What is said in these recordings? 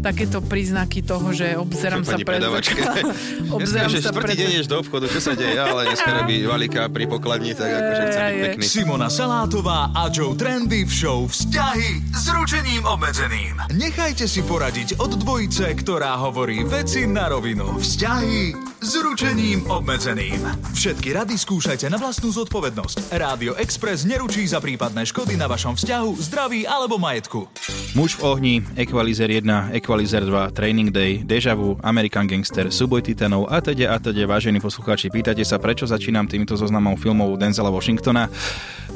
takéto príznaky toho, že obzerám sa pred obzerám sa pred deň do obchodu, čo sa deje, ale dneska robí valika pri pokladni, tak akože chce byť pekný. Simona Salátová a Joe Trendy v show Vzťahy s ručením obmedzeným. Nechajte si poradiť od dvojice, ktorá hovorí veci na rovinu. Vzťahy s ručením obmedzeným. Všetky rady skúšajte na vlastnú zodpovednosť. Rádio Express neručí za prípadné škody na vašom vzťahu, zdraví alebo majetku. Muž v ohni, Equalizer 1, Equalizer 2, Training Day, Deja Vu, American Gangster, Súboj titanov a teda a teda, vážení poslucháči, pýtate sa, prečo začínam týmto zoznamom filmov Denzela Washingtona.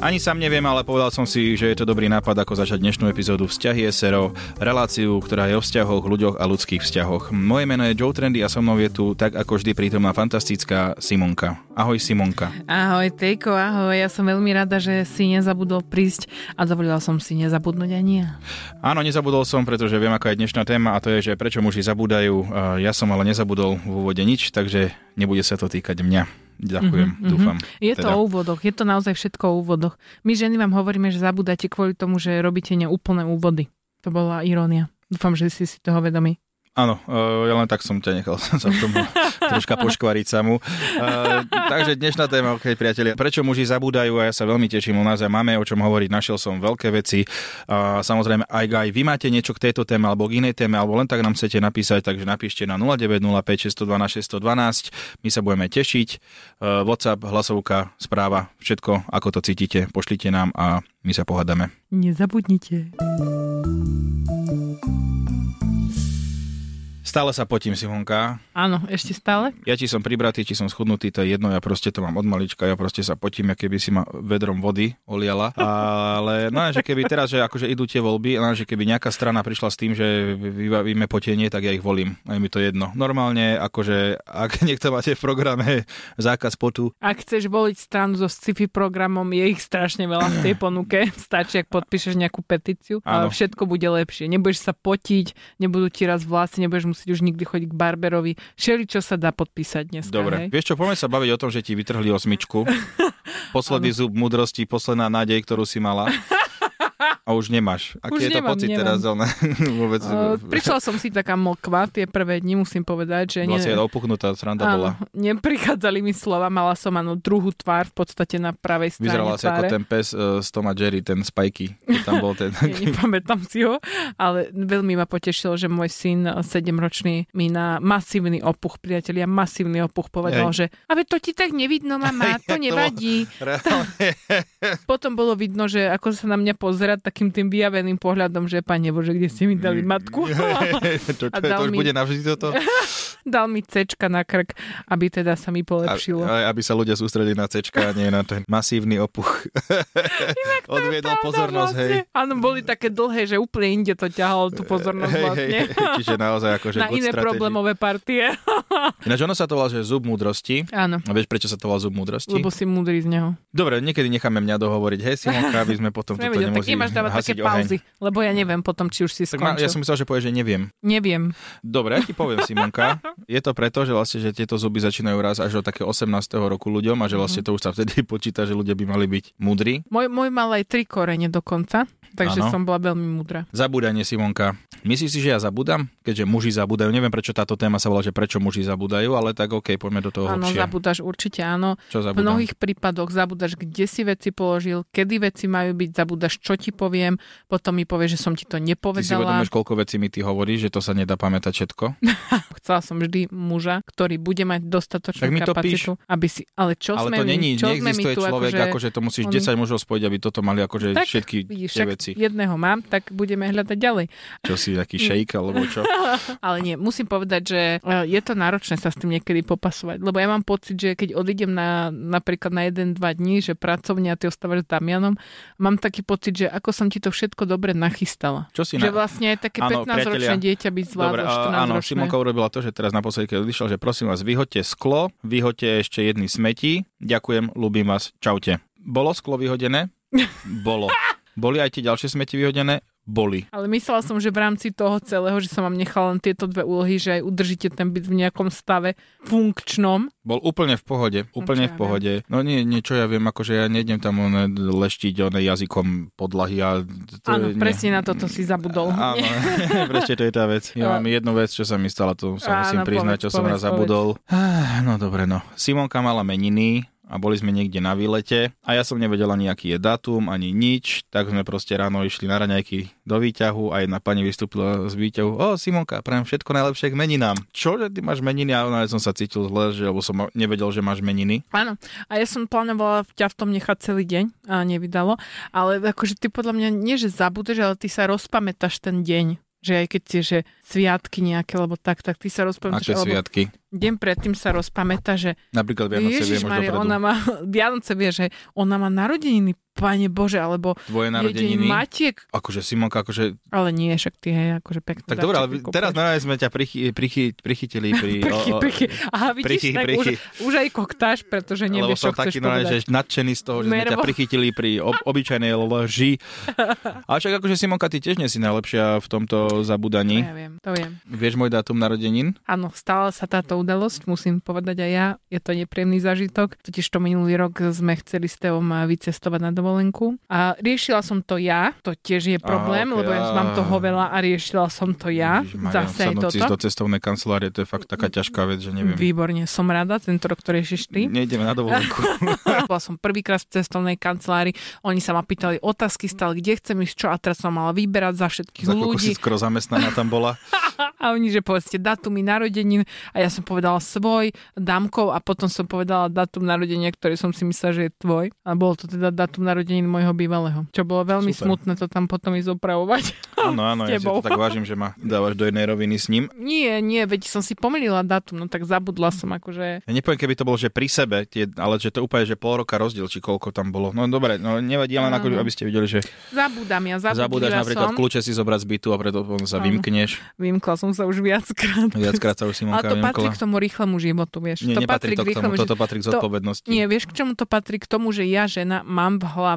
Ani sám neviem, ale povedal som si, že je to dobrý nápad, ako začať dnešnú epizódu Vzťahy SRO, reláciu, ktorá je o vzťahoch, ľuďoch a ľudských vzťahoch. Moje meno je Joe Trendy a so mnou je tu tak ako vždy prítomná fantastická Simonka. Ahoj Simonka. Ahoj, Tejko, ahoj. Ja som veľmi rada, že si nezabudol prísť a dovolila som si nezabudnúť ani ja. Áno, nezabudol som, pretože viem, aká je dnešná téma a to je, že prečo muži zabúdajú. Ja som ale nezabudol v úvode nič, takže nebude sa to týkať mňa. Ďakujem, mm-hmm, dúfam. Je to Teda. o úvodoch, je to naozaj všetko o úvodoch. My ženy vám hovoríme, že zabudáte kvôli tomu, že robíte neúplné úvody. To bola irónia. Dúfam, že si si toho vedomý. Áno, uh, ja len tak som ťa nechal sa v tom troška poškvariť samu. Uh, takže dnešná téma, ok, priatelia, prečo muži zabúdajú a ja sa veľmi teším, u nás aj máme o čom hovoriť, našiel som veľké veci. A samozrejme, aj, aj vy máte niečo k tejto téme alebo k inej téme, alebo len tak nám chcete napísať, takže napíšte na 0905 612 612, my sa budeme tešiť. WhatsApp, hlasovka, správa, všetko, ako to cítite, pošlite nám a my sa pohádame. Nezabudnite. Stále sa potím, Simonka. Áno, ešte stále? Ja či som pribratý, či som schudnutý, to je jedno, ja proste to mám od malička, ja proste sa potím, ako keby si ma vedrom vody oliala. Ale no, že keby teraz, že akože idú tie voľby, no, že keby nejaká strana prišla s tým, že vybavíme potenie, tak ja ich volím. A je mi to jedno. Normálne, akože ak niekto máte v programe zákaz potu, Ak chceš voliť stranu so sci-fi programom, je ich strašne veľa v tej ponuke. Stačí, ak podpíšeš nejakú petíciu Áno. všetko bude lepšie. Nebudeš sa potiť, nebudú ti raz vlasy, nebudeš musieť už nikdy chodiť k barberovi. Všeli, čo sa dá podpísať dneska. Dobre, Hej? vieš čo, poďme sa baviť o tom, že ti vytrhli osmičku. Posledný zub múdrosti, posledná nádej, ktorú si mala. A už nemáš. Aký Už je to nemám, pocit nemám. teraz? Ale, vôbec, Uh, prišla som si taká mokva tie prvé dni, musím povedať, že bola ne, si opuchnutá, sranda áno, bola. neprichádzali mi slova, mala som áno druhú tvár v podstate na pravej strane Vyzerala si ako ten pes uh, z Toma Jerry, ten Spikey. Tam bol ten... Ja nepamätám si ho, ale veľmi ma potešilo, že môj syn 7-ročný mi na masívny opuch, priatelia, masívny opuch povedal, Hej. že ale to ti tak nevidno, mama, to To nevadí. Reálne. Potom bolo vidno, že ako sa na mňa pozerať takým tým vyjaveným pohľadom, že pane Bože, kde ste mi dali matku. to, to, A to, už mi- bude navždy toto? Dal mi cečka na krk, aby teda sa mi polepšilo. a- aby sa ľudia sústredili na cečka a nie na ten masívny opuch. Odviedol Pravda, pozornosť, hej. vlastne. Áno, boli také dlhé, že úplne inde to ťahalo tú pozornosť Hej, hej, vlastne. hej, čiže naozaj akože na iné strategy. problémové partie. Ináč ono sa to volá, že zub múdrosti. Áno, A vieš, prečo sa to volá zub múdrosti? lebo si múdry z neho. Dobre, niekedy necháme mňa dohovoriť. Hej, Simonka, aby sme potom toto nevedel, tak nemuseli nemáš dávať také oheň. pauzy, lebo ja neviem potom, či už si Tak ma, skončil. ja som myslel, že povieš, že neviem. Neviem. Dobre, ja ti poviem, Simonka. Je to preto, že vlastne, že tieto zuby začínajú raz až do takého 18. roku ľuďom a že vlastne to už sa vtedy počíta, že ľudia by mali byť múdri. Môj, môj mal aj tri korene dokonca, takže Áno. som bola veľmi múdra. Zabúdanie, Simonka. Myslíš si, že ja zabudám? Keďže muži zabúdajú. Neviem, prečo táto téma sa volá, že prečo muži zabúdajú, ale tak OK, poďme do toho Áno, zabúdaš určite, áno. Čo V zabúdam? mnohých prípadoch zabúdaš, kde si veci položil, kedy veci majú byť, zabúdaš, čo ti poviem, potom mi povieš, že som ti to Ty si nepovedala. uvedomuješ, koľko vecí mi ty hovoríš, že to sa nedá pamätať všetko? chcela som vždy muža, ktorý bude mať dostatočnú Tak mi to kapacitu, aby si... Ale čo Ale sme to není, čo sme my tu, človek, akože... akože to musíš oni- 10 mužov spojiť, aby toto mali akože Tak, všetky Vidíš, tie veci. jedného mám, tak budeme hľadať ďalej. Čo si, taký šejk alebo čo? Ale nie, musím povedať, že e, je to náročné sa s tým niekedy popasovať, lebo ja mám pocit, že keď odídem na, napríklad na jeden, dva dní, že pracovne a ty ostávaš s Damianom, mám taký pocit, že ako som ti to všetko dobre nachystala. Čo si Že na... vlastne aj také Áno, 15-ročné priatelia. dieťa by Dobre, zvládlo 14 áno. Simonka urobila to, že teraz naposledy, keď odišiel, že prosím vás, vyhoďte sklo, vyhoďte ešte jedny smeti, ďakujem, ľúbim vás, čaute. Bolo sklo vyhodené? Bolo. Boli aj tie ďalšie smeti vyhodené? Boli. Ale myslela som, že v rámci toho celého, že som vám nechala len tieto dve úlohy, že aj udržíte ten byt v nejakom stave funkčnom. Bol úplne v pohode, úplne čo v ja pohode. No nie, niečo ja viem, akože ja nejdem tam one, leštiť one jazykom podlahy a... To Áno, je, presne na toto si zabudol. Áno, presne to je tá vec. Ja mám jednu vec, čo sa mi stala, to sa musím Áno, priznať, povedz, čo som povedz, raz zabudol. Ah, No dobre, no. Simonka mala meniny a boli sme niekde na výlete a ja som nevedel ani aký je dátum, ani nič, tak sme proste ráno išli na raňajky do výťahu a jedna pani vystúpila z výťahu. O, Simonka, prajem všetko najlepšie k meninám. Čo, že ty máš meniny? A ja som sa cítil zle, že, lebo som nevedel, že máš meniny. Áno, a ja som plánovala ťa v tom nechať celý deň a nevydalo, ale akože ty podľa mňa nie, že zabudeš, ale ty sa rozpamätáš ten deň. Že aj keď tie, že sviatky nejaké, lebo tak, tak ty sa rozpamätáš. Aké alebo sviatky? deň predtým sa rozpamätá, že Napríklad Vianoce Ježiš už Maria, ona má, Vianoce vie, že ona má narodeniny, pane Bože, alebo Tvoje narodeniny. Matiek, Akože Simonka, akože... ale nie, však ty, hej, akože pekné. Tak dobre, ale darčeky teraz kúpeš. na sme ťa prichy, prichy, prichytili pri... Prichy, prichy. Aha, vidíš, prichy, tak prichy. Už, už aj koktáš, pretože nevieš, čo taký chceš normálne, povedať. že nadšený z toho, že sme ťa Nervo. prichytili pri ob, obyčajnej lži. A však akože Simonka, ty tiež nie si najlepšia v tomto zabudaní. Ja viem, to viem. Vieš môj dátum narodenín? Áno, stala sa táto udalosť, musím povedať aj ja. Je to nepríjemný zážitok. Totiž to minulý rok sme chceli s Teom vycestovať na dovolenku. A riešila som to ja, to tiež je problém, Á, ok, lebo ja mám toho veľa a riešila som to ja. Ježišmaria, Zase aj toto. do cestovnej kancelárie, to je fakt taká ťažká vec, že neviem. Výborne, som rada, tento rok to riešiš ty. Nejdeme na dovolenku. Bola som prvýkrát v cestovnej kancelárii, oni sa ma pýtali otázky stále, kde chcem ísť, čo a teraz som mala vyberať za všetkých Za ľudí. skoro zamestnaná tam bola. A oni, že povedzte datumy narodenín a ja som povedala svoj, dámkov a potom som povedala datum narodenia, ktorý som si myslela, že je tvoj. A bolo to teda datum narodenín môjho bývalého. Čo bolo veľmi Super. smutné to tam potom ísť opravovať. Áno, áno, ja si to tak vážim, že ma dávaš do jednej roviny s ním. Nie, nie, veď som si pomýlila datum, no tak zabudla som akože... Ja nepoviem, keby to bolo, že pri sebe, tie, ale že to úplne, že pol roka rozdiel, či koľko tam bolo. No dobre, no nevadí, len ako, aby ste videli, že Zabudám ja, zabúdaš napríklad som. kľúče si zobrať z bytu a preto sa vymkneš. Vymkla som sa už viackrát. Viackrát sa už Ale Simonka to patrí vymkla. k tomu rýchlemu životu, vieš. Nie, to nepatrí to k tomu, rýchlemu toto patrí k To- zodpovednosti. Nie, vieš, k čomu to patrí? K tomu, že ja, žena, mám v hlave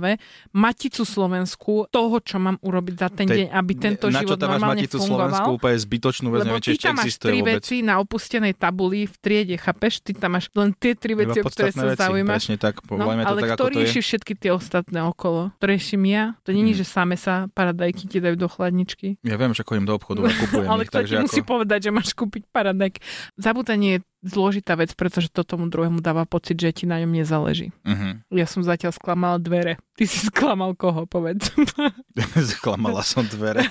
maticu Slovensku toho, čo mám urobiť za ten Te- deň, aby tento na čo život tam máš normálne maticu Slovensku fungoval. úplne zbytočnú vec, neviem, či ešte tam existuje tri vôbec. veci na opustenej tabuli v triede, chápeš? Ty tam máš len tie tri veci, o ktoré sa veci, zaujímaš. Presne tak, No, to ale tak, kto rieši všetky tie ostatné okolo? To riešim ja? To není, Hmm. že same sa paradajky ti dajú do chladničky. Ja viem, že chodím do obchodu a kupujem ale ich, takže musí ako... povedať, že máš kúpiť paradajk? Zabudanie je zložitá vec, pretože to tomu druhému dáva pocit, že ti na ňom nezáleží. Mhm. Ja som zatiaľ sklamala dvere. Ty si sklamal koho, povedz. Sklamala som dvere.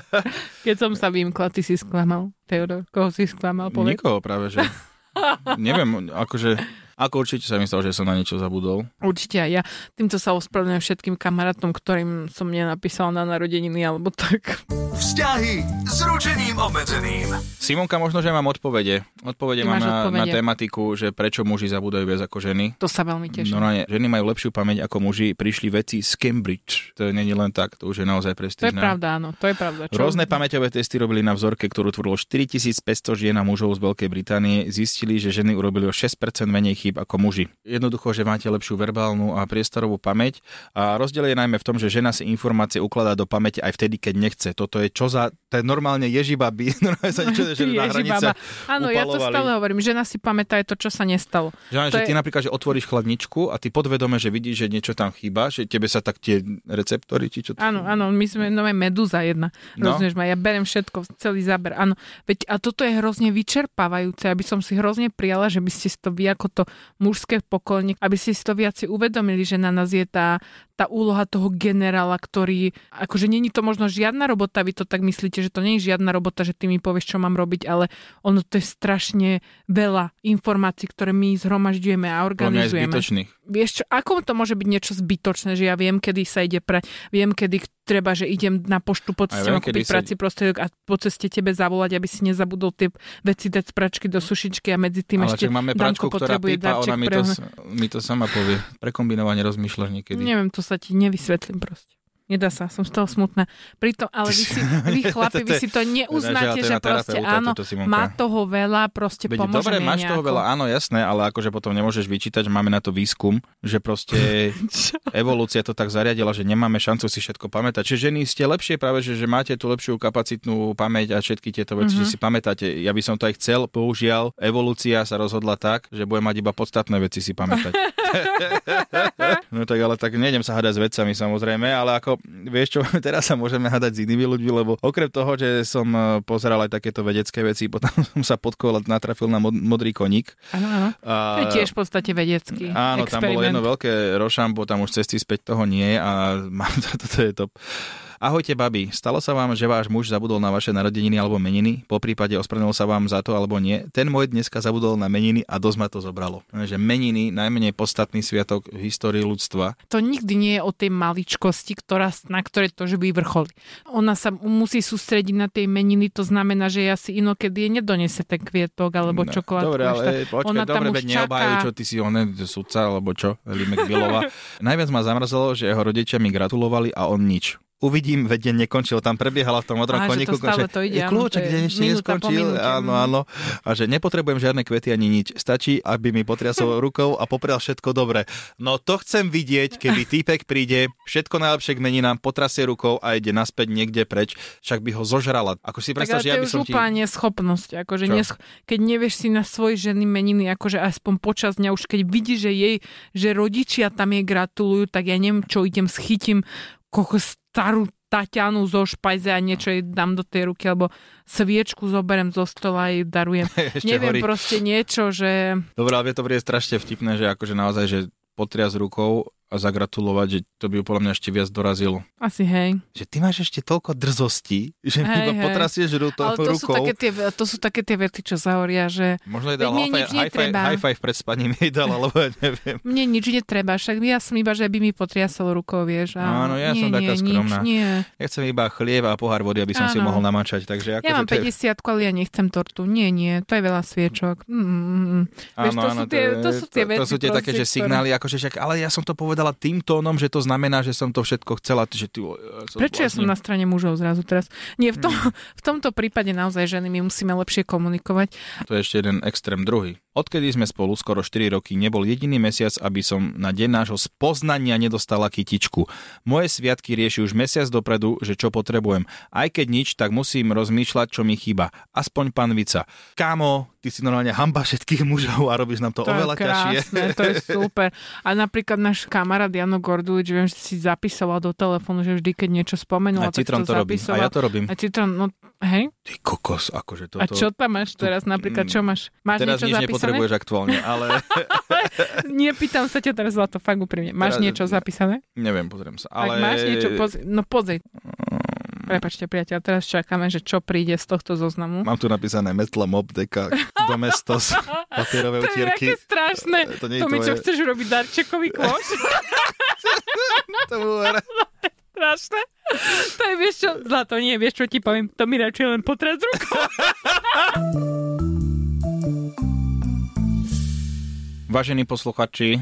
Keď som sa vymkla, ty si sklamal. Teodor, koho si sklamal, povedz. Nikoho práve, že... Neviem, akože... Ako určite sa mi stalo, že som na niečo zabudol. Určite aj ja. Týmto sa ospravedlňujem všetkým kamarátom, ktorým som nenapísala na narodeniny alebo tak. Vzťahy s ručením obmedzeným. Simonka, možno, že mám odpovede. Odpovede Ty mám na, na odpovede. tematiku, že prečo muži zabúdajú viac ako ženy. To sa veľmi teším. No, no, nie. ženy majú lepšiu pamäť ako muži. Prišli veci z Cambridge. To nie je len tak, to už je naozaj to je prestížne. pravda, áno. To je pravda. Čo? Rôzne pamäťové testy robili na vzorke, ktorú tvorilo 4500 žien a mužov z Veľkej Británie. Zistili, že ženy urobili o 6% menej chýb ako muži. Jednoducho, že máte lepšiu verbálnu a priestorovú pamäť. A rozdiel je najmä v tom, že žena si informácie ukladá do pamäte aj vtedy, keď nechce. Toto je čo za... To je normálne ježibaby. Normálne sa niečo, že na hranice. Áno, ja to stále hovorím. Žena si pamätá aj to, čo sa nestalo. Že, To že je- ty napríklad, že otvoríš chladničku a ty podvedome, že vidíš, že niečo tam chýba, že tebe sa tak tie receptory, či čo to... Áno, áno, my sme nové medúza jedna. No. Rozumieš ma, ja berem všetko, celý záber. Áno, veď a toto je hrozne vyčerpávajúce, aby som si hrozne prijala, že by ste to vy ako to mužské pokolenie, aby si to viac uvedomili, že na nás je tá, tá úloha toho generála, ktorý, akože není to možno žiadna robota, vy to tak myslíte, že to nie je žiadna robota, že ty mi povieš, čo mám robiť, ale ono to je strašne veľa informácií, ktoré my zhromažďujeme a organizujeme. Vieš čo, ako to môže byť niečo zbytočné, že ja viem, kedy sa ide prať, viem, kedy treba, že idem na poštu po ceste mám kúpiť prací sa... prostriedok a po ceste tebe zavolať, aby si nezabudol tie veci dať z pračky do sušičky a medzi tým Ale ešte máme pračku, ktorá pípa, ona mi to, mi to sama povie. Prekombinovanie rozmýšľaš niekedy. Neviem, to sa ti nevysvetlím proste. Nedá sa, som z toho smutná. Pritom, ale vy, si, vy chlapi, vy si to neuznáte, že proste áno, má toho veľa, proste Veď, pomôže Dobre, máš toho veľa, áno, jasné, ale akože potom nemôžeš vyčítať, že máme na to výskum, že proste evolúcia to tak zariadila, že nemáme šancu si všetko pamätať. Čiže ženy ste lepšie práve, že, že máte tú lepšiu kapacitnú pamäť a všetky tieto veci, mm-hmm. že si pamätáte. Ja by som to aj chcel, použiaľ, evolúcia sa rozhodla tak, že bude mať iba podstatné veci si pamätať. no tak ale tak nejdem sa hádať s vedcami samozrejme, ale ako vieš čo, teraz sa môžeme hádať s inými ľuďmi, lebo okrem toho, že som e, pozeral aj takéto vedecké veci, potom som sa podkol natrafil na mod, modrý koník. Áno, áno. To je tiež v podstate vedecký Áno, experiment. tam bolo jedno veľké rošambo, tam už cesty späť toho nie a toto je top. Ahojte, babi. Stalo sa vám, že váš muž zabudol na vaše narodeniny alebo meniny? Po prípade ospravedlnil sa vám za to alebo nie? Ten môj dneska zabudol na meniny a dosť ma to zobralo. Že meniny, najmenej podstatný sviatok v histórii ľudstva. To nikdy nie je o tej maličkosti, ktorá, na ktorej to že vyvrcholí. Ona sa musí sústrediť na tej meniny, to znamená, že ja si inokedy nedonese ten kvietok alebo no, čokoládku. Dobre, ale počkaj, Ona dobre, veď neobhajú, čo ty si oné sudca alebo čo, Limek Bilova. Najviac ma zamrzelo, že jeho rodičia mi gratulovali a on nič uvidím, veď nekončil, tam prebiehala v tom modrom koníku, že to ide, je kľúč, kde ešte neskončil, áno, áno, a že nepotrebujem žiadne kvety ani nič, stačí, aby mi potriasol rukou a poprial všetko dobre. No to chcem vidieť, keby týpek príde, všetko najlepšie k meninám, potrasie rukou a ide naspäť niekde preč, však by ho zožrala. Ako si predstav, že ja by som ti... schopnosť, akože nesch... keď nevieš si na svoj ženy meniny, akože aspoň počas dňa, už keď vidíš, že jej, že rodičia tam jej gratulujú, tak ja neviem, čo idem, schytím koľko starú Tatianu zo špajze a niečo jej dám do tej ruky, alebo sviečku zoberiem zo stola a jej darujem. Neviem, horí. proste niečo, že... Dobre, ale to bude strašne vtipné, že akože naozaj, že potrias rukou a zagratulovať, že to by podľa mňa ešte viac dorazilo. Asi hej. Že ty máš ešte toľko drzosti, že hej, iba hej. potrasieš ruto, Ale to rukou. Sú také tie, to sú také tie vety, čo zahoria, že... Možno jej dal high, high, five, high five pred spaním jej dal, alebo ja neviem. Mne nič netreba, však ja som iba, že by mi potriasol rukou, vieš. A... Áno, ja nie, som taká nie, skromná. Nič, nie. Ja chcem iba chlieb a pohár vody, aby som Áno. si mohol namačať. Takže ako ja mám 50 ale ja nechcem tortu. Nie, nie, to je veľa sviečok. Mm, mm, mm. Vieš, to, sú tie, to sú tie veci. To sú tie také, že signály, akože však, ale ja som to povedala tým tónom, že to znamená, že som to všetko chcela. Že ty, ja som Prečo vlastne... ja som na strane mužov zrazu teraz? Nie, v, tom, hmm. v tomto prípade naozaj ženy my musíme lepšie komunikovať. To je ešte jeden extrém druhý. Odkedy sme spolu skoro 4 roky, nebol jediný mesiac, aby som na deň nášho spoznania nedostala kytičku. Moje sviatky rieši už mesiac dopredu, že čo potrebujem. Aj keď nič, tak musím rozmýšľať, čo mi chýba. Aspoň pán Vica. Kámo, ty si normálne hamba všetkých mužov a robíš nám to, to oveľa je krásne, ťažšie. To je super. A napríklad náš kamarát Jano Gordulič, viem, že si zapisoval do telefónu, že vždy, keď niečo spomenul, a Citron to, to robí. A ja to robím. A Citron, no hej. Ty kokos, akože toto... A čo tam máš teraz napríklad, čo máš? Máš teraz niečo nič zapísané? nepotrebuješ aktuálne, ale... Nepýtam sa ťa teraz zlato, fakt úprimne. Máš teraz... niečo zapísané? Neviem, pozriem sa. Ale... Ak máš niečo, poz... no pozri. Prepačte, priateľ, teraz čakáme, že čo príde z tohto zoznamu. Mám tu napísané metla mob deka domestos papierové utierky. To je strašné. To, to mi čo chceš urobiť darčekový kôš? to bude strašné. To je, vieš čo, zlato, nie, vieš čo ti poviem, to mi radšej len potrat rukou. Vážení posluchači,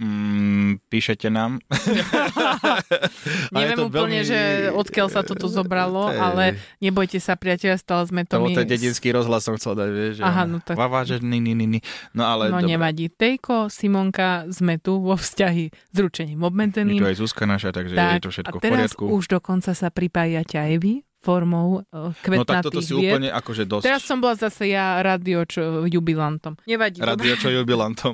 mm, píšete nám. Neviem úplne, veľmi... že odkiaľ sa toto zobralo, Ej. ale nebojte sa, priateľa, stále sme to my... To je dedinský rozhlas, som chcel dať, vieš. Aha, no tak... že ni, ni, ni. No ale... No dobre. nevadí. Tejko, Simonka, sme tu vo vzťahy s ručením obmedzeným. Je tu aj Zuzka naša, takže tak, je to všetko v poriadku. už dokonca sa pripájate aj vy formou kvetnatých No tak toto si vied. úplne akože dosť. Teraz som bola zase ja radio čo, jubilantom. Nevadí. Radio čo jubilantom.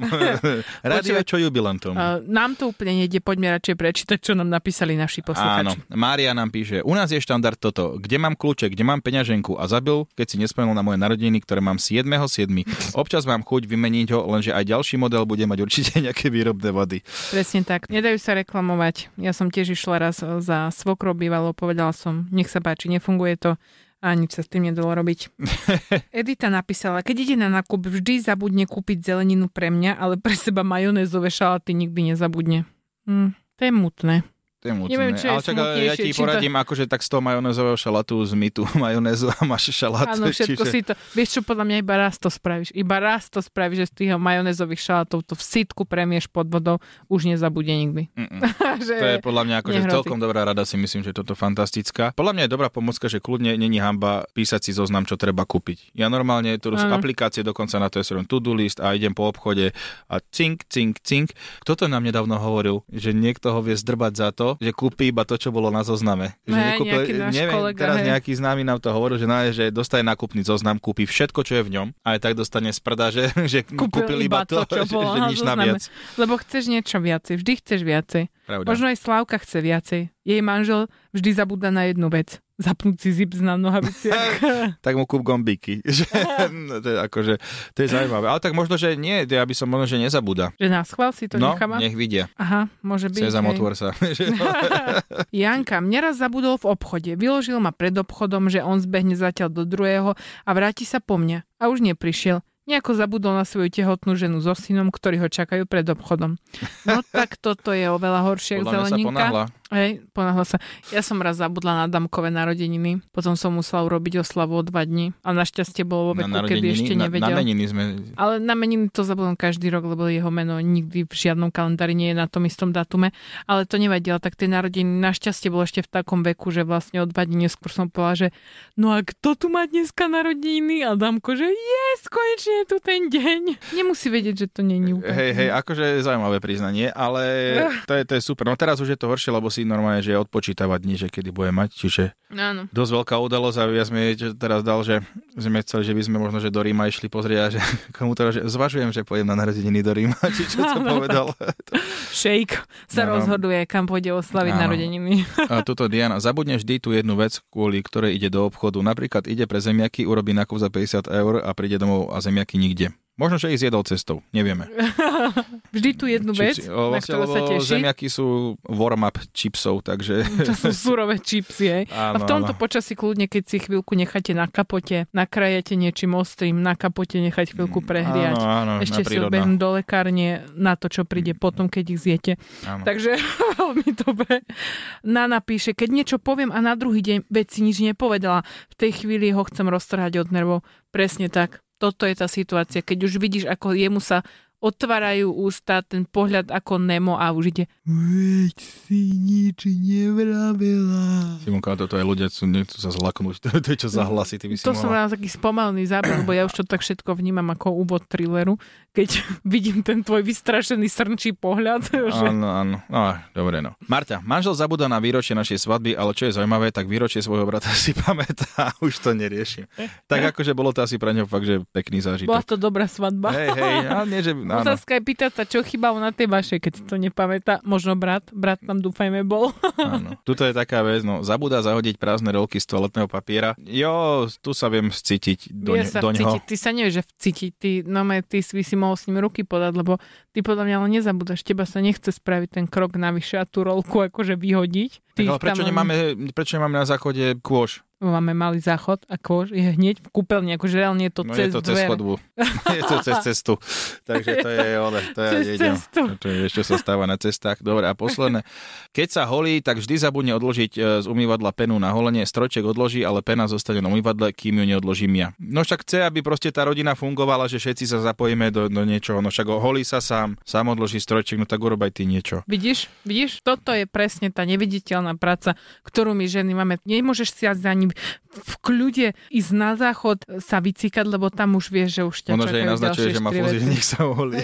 Radio čo jubilantom. Uh, nám to úplne nejde, poďme radšej prečítať, čo nám napísali naši Áno, posluchači. Mária nám píše, u nás je štandard toto, kde mám kľúče, kde mám peňaženku a zabil, keď si nespomenul na moje narodeniny, ktoré mám 7.7. Občas mám chuť vymeniť ho, lenže aj ďalší model bude mať určite nejaké výrobné vady. Presne tak. Nedajú sa reklamovať. Ja som tiež išla raz za svokrou bývalo, povedala som, nech sa páči, nefunguje to a nič sa s tým nedalo robiť. Edita napísala, keď ide na nákup, vždy zabudne kúpiť zeleninu pre mňa, ale pre seba majonézové šalaty nikdy nezabudne. Hm, to je mutné. To je mutné. Neviem, čo je Ale čak, ja ti či to- poradím, akože tak z toho majonézového šalatu zmi tú majonézu a máš šalát. Áno, všetko si to... Vieš čo, podľa mňa iba raz to spravíš. Iba raz to spravíš, že z tých majonézových šalátov to v sitku premieš pod vodou, už nezabude nikdy. Že... To je podľa mňa akože nehrozí. celkom dobrá rada, si myslím, že toto fantastická. Podľa mňa je dobrá pomocka, že kľudne není hamba písať si zoznam, čo treba kúpiť. Ja normálne tu sú aplikácie dokonca na to, ja si robím to-do list a idem po obchode a cink, cink, cink. Kto to nám nedávno hovoril, že niekto ho vie zdrbať za to, že kúpi iba to, čo bolo na zozname. Že nekúpil- nejaký náš neviem, kolega, teraz hej. nejaký známy nám to hovoril, že, nájde, že dostane nákupný zoznam, kúpi všetko, čo je v ňom a aj tak dostane sprda, že, že kúpil, iba to, čo že, bolo že na nič zozname. naviac. Lebo chceš niečo viacej, vždy chceš viacej. Pravda. Možno aj Slávka chce viacej. Jej manžel vždy zabúda na jednu vec. Zapnúť si zips na nohaviciach. tak mu kúp gombíky. To je akože, to je zaujímavé. Ale tak možno, že nie, ja by som možno, že nezabúda. že na schvál si to no, necháva? nech vidia. Aha, môže byť. Sezam, otvor sa. Janka, mne raz zabudol v obchode. Vyložil ma pred obchodom, že on zbehne zatiaľ do druhého a vráti sa po mňa. A už neprišiel. Nejako zabudol na svoju tehotnú ženu so synom, ktorí ho čakajú pred obchodom. No tak toto je oveľa horšie ako sa zeleninka. ponáhla. Hej, ponáhla sa. Ja som raz zabudla na Damkové narodeniny, potom som musela urobiť oslavu o dva dní. A našťastie bolo vo veku, kedy narodeniny, ešte na, na nevedel. meniny sme... Ale na meniny to zabudám každý rok, lebo jeho meno nikdy v žiadnom kalendári nie je na tom istom datume. Ale to nevadilo, tak tie narodeniny našťastie bolo ešte v takom veku, že vlastne o dva dní neskôr som povedala, že no a kto tu má dneska narodeniny? A Damko, že yes, konečne je tu ten deň. Nemusí vedieť, že to není úplne. Hej, hej, akože zaujímavé priznanie, ale to je, to je super. No teraz už je to horšie, lebo si normálne, že odpočítava dní, že kedy bude mať, čiže Áno. dosť veľká udalosť a mi čo teraz dal, že sme chceli, že by sme možno, že do Ríma išli pozrieť a že komu to, že zvažujem, že pojem na narodeniny do Ríma, či čo to povedal. Shake sa Áno. rozhoduje, kam pôjde oslaviť Áno. narodeniny. A tuto Diana, zabudne vždy tú jednu vec, kvôli ktorej ide do obchodu. Napríklad ide pre zemiaky, urobí nákup za 50 eur a príde domov a zemiaky nikde. Možno, že ich zjedol cestou, nevieme. Vždy tu jednu vec, Čipsy. O, na ktorú sa teší. Zemiaky sú warm-up chipsov, takže... To sú surové čipsy, hej. A v Áno, tomto áno. počasí kľudne, keď si chvíľku necháte na kapote, nakrajete niečím ostrým, na kapote nechať chvíľku prehriať. Áno, áno, Ešte na si odbehnú do lekárne na to, čo príde potom, keď ich zjete. Áno. Takže veľmi dobre. Nana píše, keď niečo poviem a na druhý deň vec si nič nepovedala, v tej chvíli ho chcem roztrhať od nervov. Presne tak. Toto je tá situácia. Keď už vidíš, ako jemu sa otvárajú ústa, ten pohľad ako Nemo a už ide Veď si nič nevravela. Simonka, toto aj ľudia sú, nechcú sa zlaknúť. To, je čo za hlasy, ty by si To som rád taký spomalný záber, lebo ja už to tak všetko vnímam ako úvod thrilleru, keď vidím ten tvoj vystrašený srnčí pohľad. Že... Áno, áno. No, dobre, no. Marta, manžel zabúda na výročie našej svadby, ale čo je zaujímavé, tak výročie svojho brata si pamätá, už to neriešim. Tak akože bolo to asi pre ňo fakt, že pekný Bola zážitok. to dobrá svadba. Hej, hej, ale nie, že... Áno. Otázka je pýtať sa, čo chýbalo na tej vašej, keď si to nepamätá. Možno brat, brat tam dúfajme bol. Áno. Tuto je taká vec, no, zabúda zahodiť prázdne rolky z toaletného papiera. Jo, tu sa viem cítiť do, ne, sa do ňoho. vcítiť. Ty sa nevieš, že vcítiť. Ty, no, ty by si mohol s ním ruky podať, lebo ty podľa mňa ale nezabúdaš. Teba sa nechce spraviť ten krok navyše a tú rolku akože vyhodiť. Tak, ale prečo tam nemáme, prečo nemáme na záchode kôž? Máme malý záchod a kôž je hneď v kúpeľni, akože reálne je to No cez je to cez chodbu. je to cez cestu. Takže to je, ole, to je jedno. To je, čo sa stáva na cestách. Dobre, a posledné. Keď sa holí, tak vždy zabudne odložiť e, z umývadla penu na holenie. Strojček odloží, ale pena zostane na umývadle, kým ju neodložím ja. No však chce, aby proste tá rodina fungovala, že všetci sa zapojíme do, do niečoho. No však holí sa sám, sám odloží strojček, no tak urob aj ty niečo. Vidíš, vidíš, toto je presne tá neviditeľná sociálna práca, ktorú my ženy máme. Nemôžeš si ani v kľude ísť na záchod sa vycíkať, lebo tam už vieš, že už ťa Ono, že jej naznačuje, že má fúzi, nech sa uholí.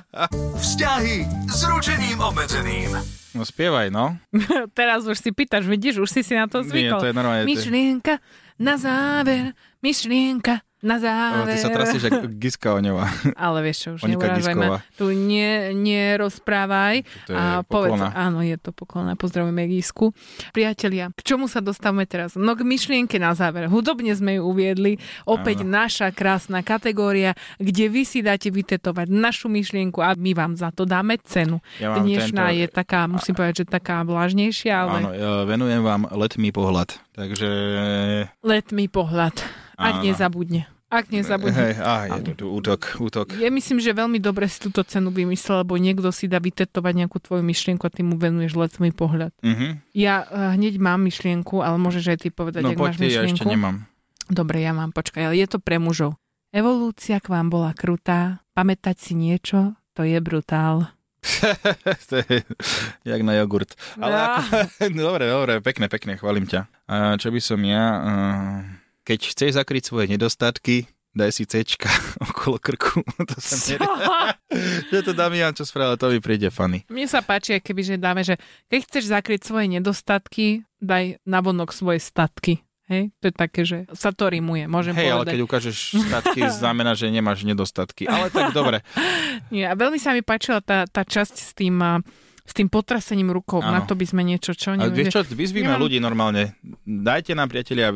Vzťahy s ručením obmedzeným. No spievaj, no. Teraz už si pýtaš, vidíš, už si si na to zvykol. Nie, to je normálne. Myšlienka na záver, myšlienka na záver. ty sa trasíš ako Giska Oňová. Ale vieš čo, už Monika neurážaj ma. Tu nie, nerozprávaj. To je a povedz, áno, je to poklona. Pozdravujeme Gisku. Priatelia, k čomu sa dostávame teraz? No k myšlienke na záver. Hudobne sme ju uviedli. Opäť áno. naša krásna kategória, kde vy si dáte vytetovať našu myšlienku a my vám za to dáme cenu. Ja Dnešná tento... je taká, musím povedať, že taká vlážnejšia, ale... Áno, ja venujem vám letmý pohľad. Takže... Letmý pohľad. Ak nezabudne. Ak nezabudne. Hej, á, je tu útok, útok. Ja myslím, že veľmi dobre si túto cenu vymyslel, lebo niekto si dá vytetovať nejakú tvoju myšlienku a ty mu venuješ letmý pohľad. Uh-huh. Ja uh, hneď mám myšlienku, ale môžeš aj ty povedať, no, ak máš myšlienku. ja ešte nemám. Dobre, ja mám, počkaj, ale je to pre mužov. Evolúcia k vám bola krutá, pamätať si niečo, to je brutál. to je jak na jogurt. Ale no. ako, dobre, dobre, pekne, pekne, chválim ťa. A čo by som ja... Uh keď chceš zakryť svoje nedostatky, daj si cečka okolo krku. to sa že to Damian, čo spravil, to mi príde funny. Mne sa páči, keby že dáme, že keď chceš zakryť svoje nedostatky, daj navonok svoje statky. Hej, to je také, že sa to rimuje, môžem Hej, povedať. ale keď ukážeš statky, znamená, že nemáš nedostatky. Ale tak dobre. Nie, a veľmi sa mi páčila tá, tá časť s tým s tým potrasením rukou. Ano. Na to by sme niečo, čo neviem. vieš čo, vyzvíme Nemám... ľudí normálne. Dajte nám, priatelia,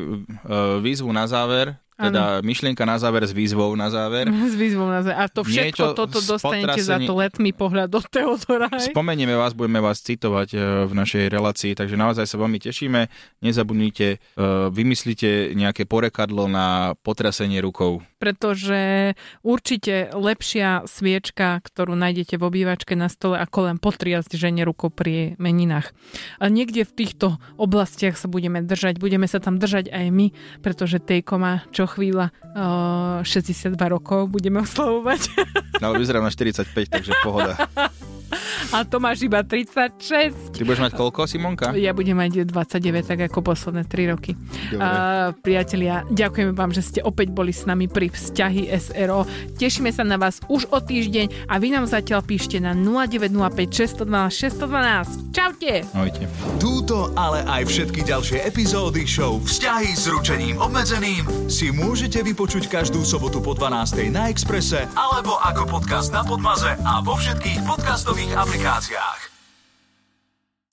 výzvu na záver, teda ano. myšlienka na záver s výzvou na záver. S výzvou na záver. A to všetko Niečo toto dostanete za to letný pohľad od Teodora. Hej? Spomenieme vás, budeme vás citovať e, v našej relácii, takže naozaj sa veľmi tešíme. Nezabudnite, e, vymyslite nejaké porekadlo na potrasenie rukou. Pretože určite lepšia sviečka, ktorú nájdete v obývačke na stole, ako len potriasť žene rukou pri meninách. A niekde v týchto oblastiach sa budeme držať, budeme sa tam držať aj my, pretože Tejko má čo chvíľa uh, 62 rokov budeme oslavovať. No, vyzerám na 45, takže pohoda. A to máš iba 36. Ty budeš mať koľko, Simonka? Ja budem mať 29, tak ako posledné 3 roky. Uh, priatelia, ďakujeme vám, že ste opäť boli s nami pri vzťahy SRO. Tešíme sa na vás už o týždeň a vy nám zatiaľ píšte na 0905 612 612. Čaute! Ahojte. Túto, ale aj všetky ďalšie epizódy show Vzťahy s ručením obmedzeným si môžete vypočuť každú sobotu po 12. na Exprese alebo ako podcast na Podmaze a vo všetkých podcastových aplikáciách. Communicatie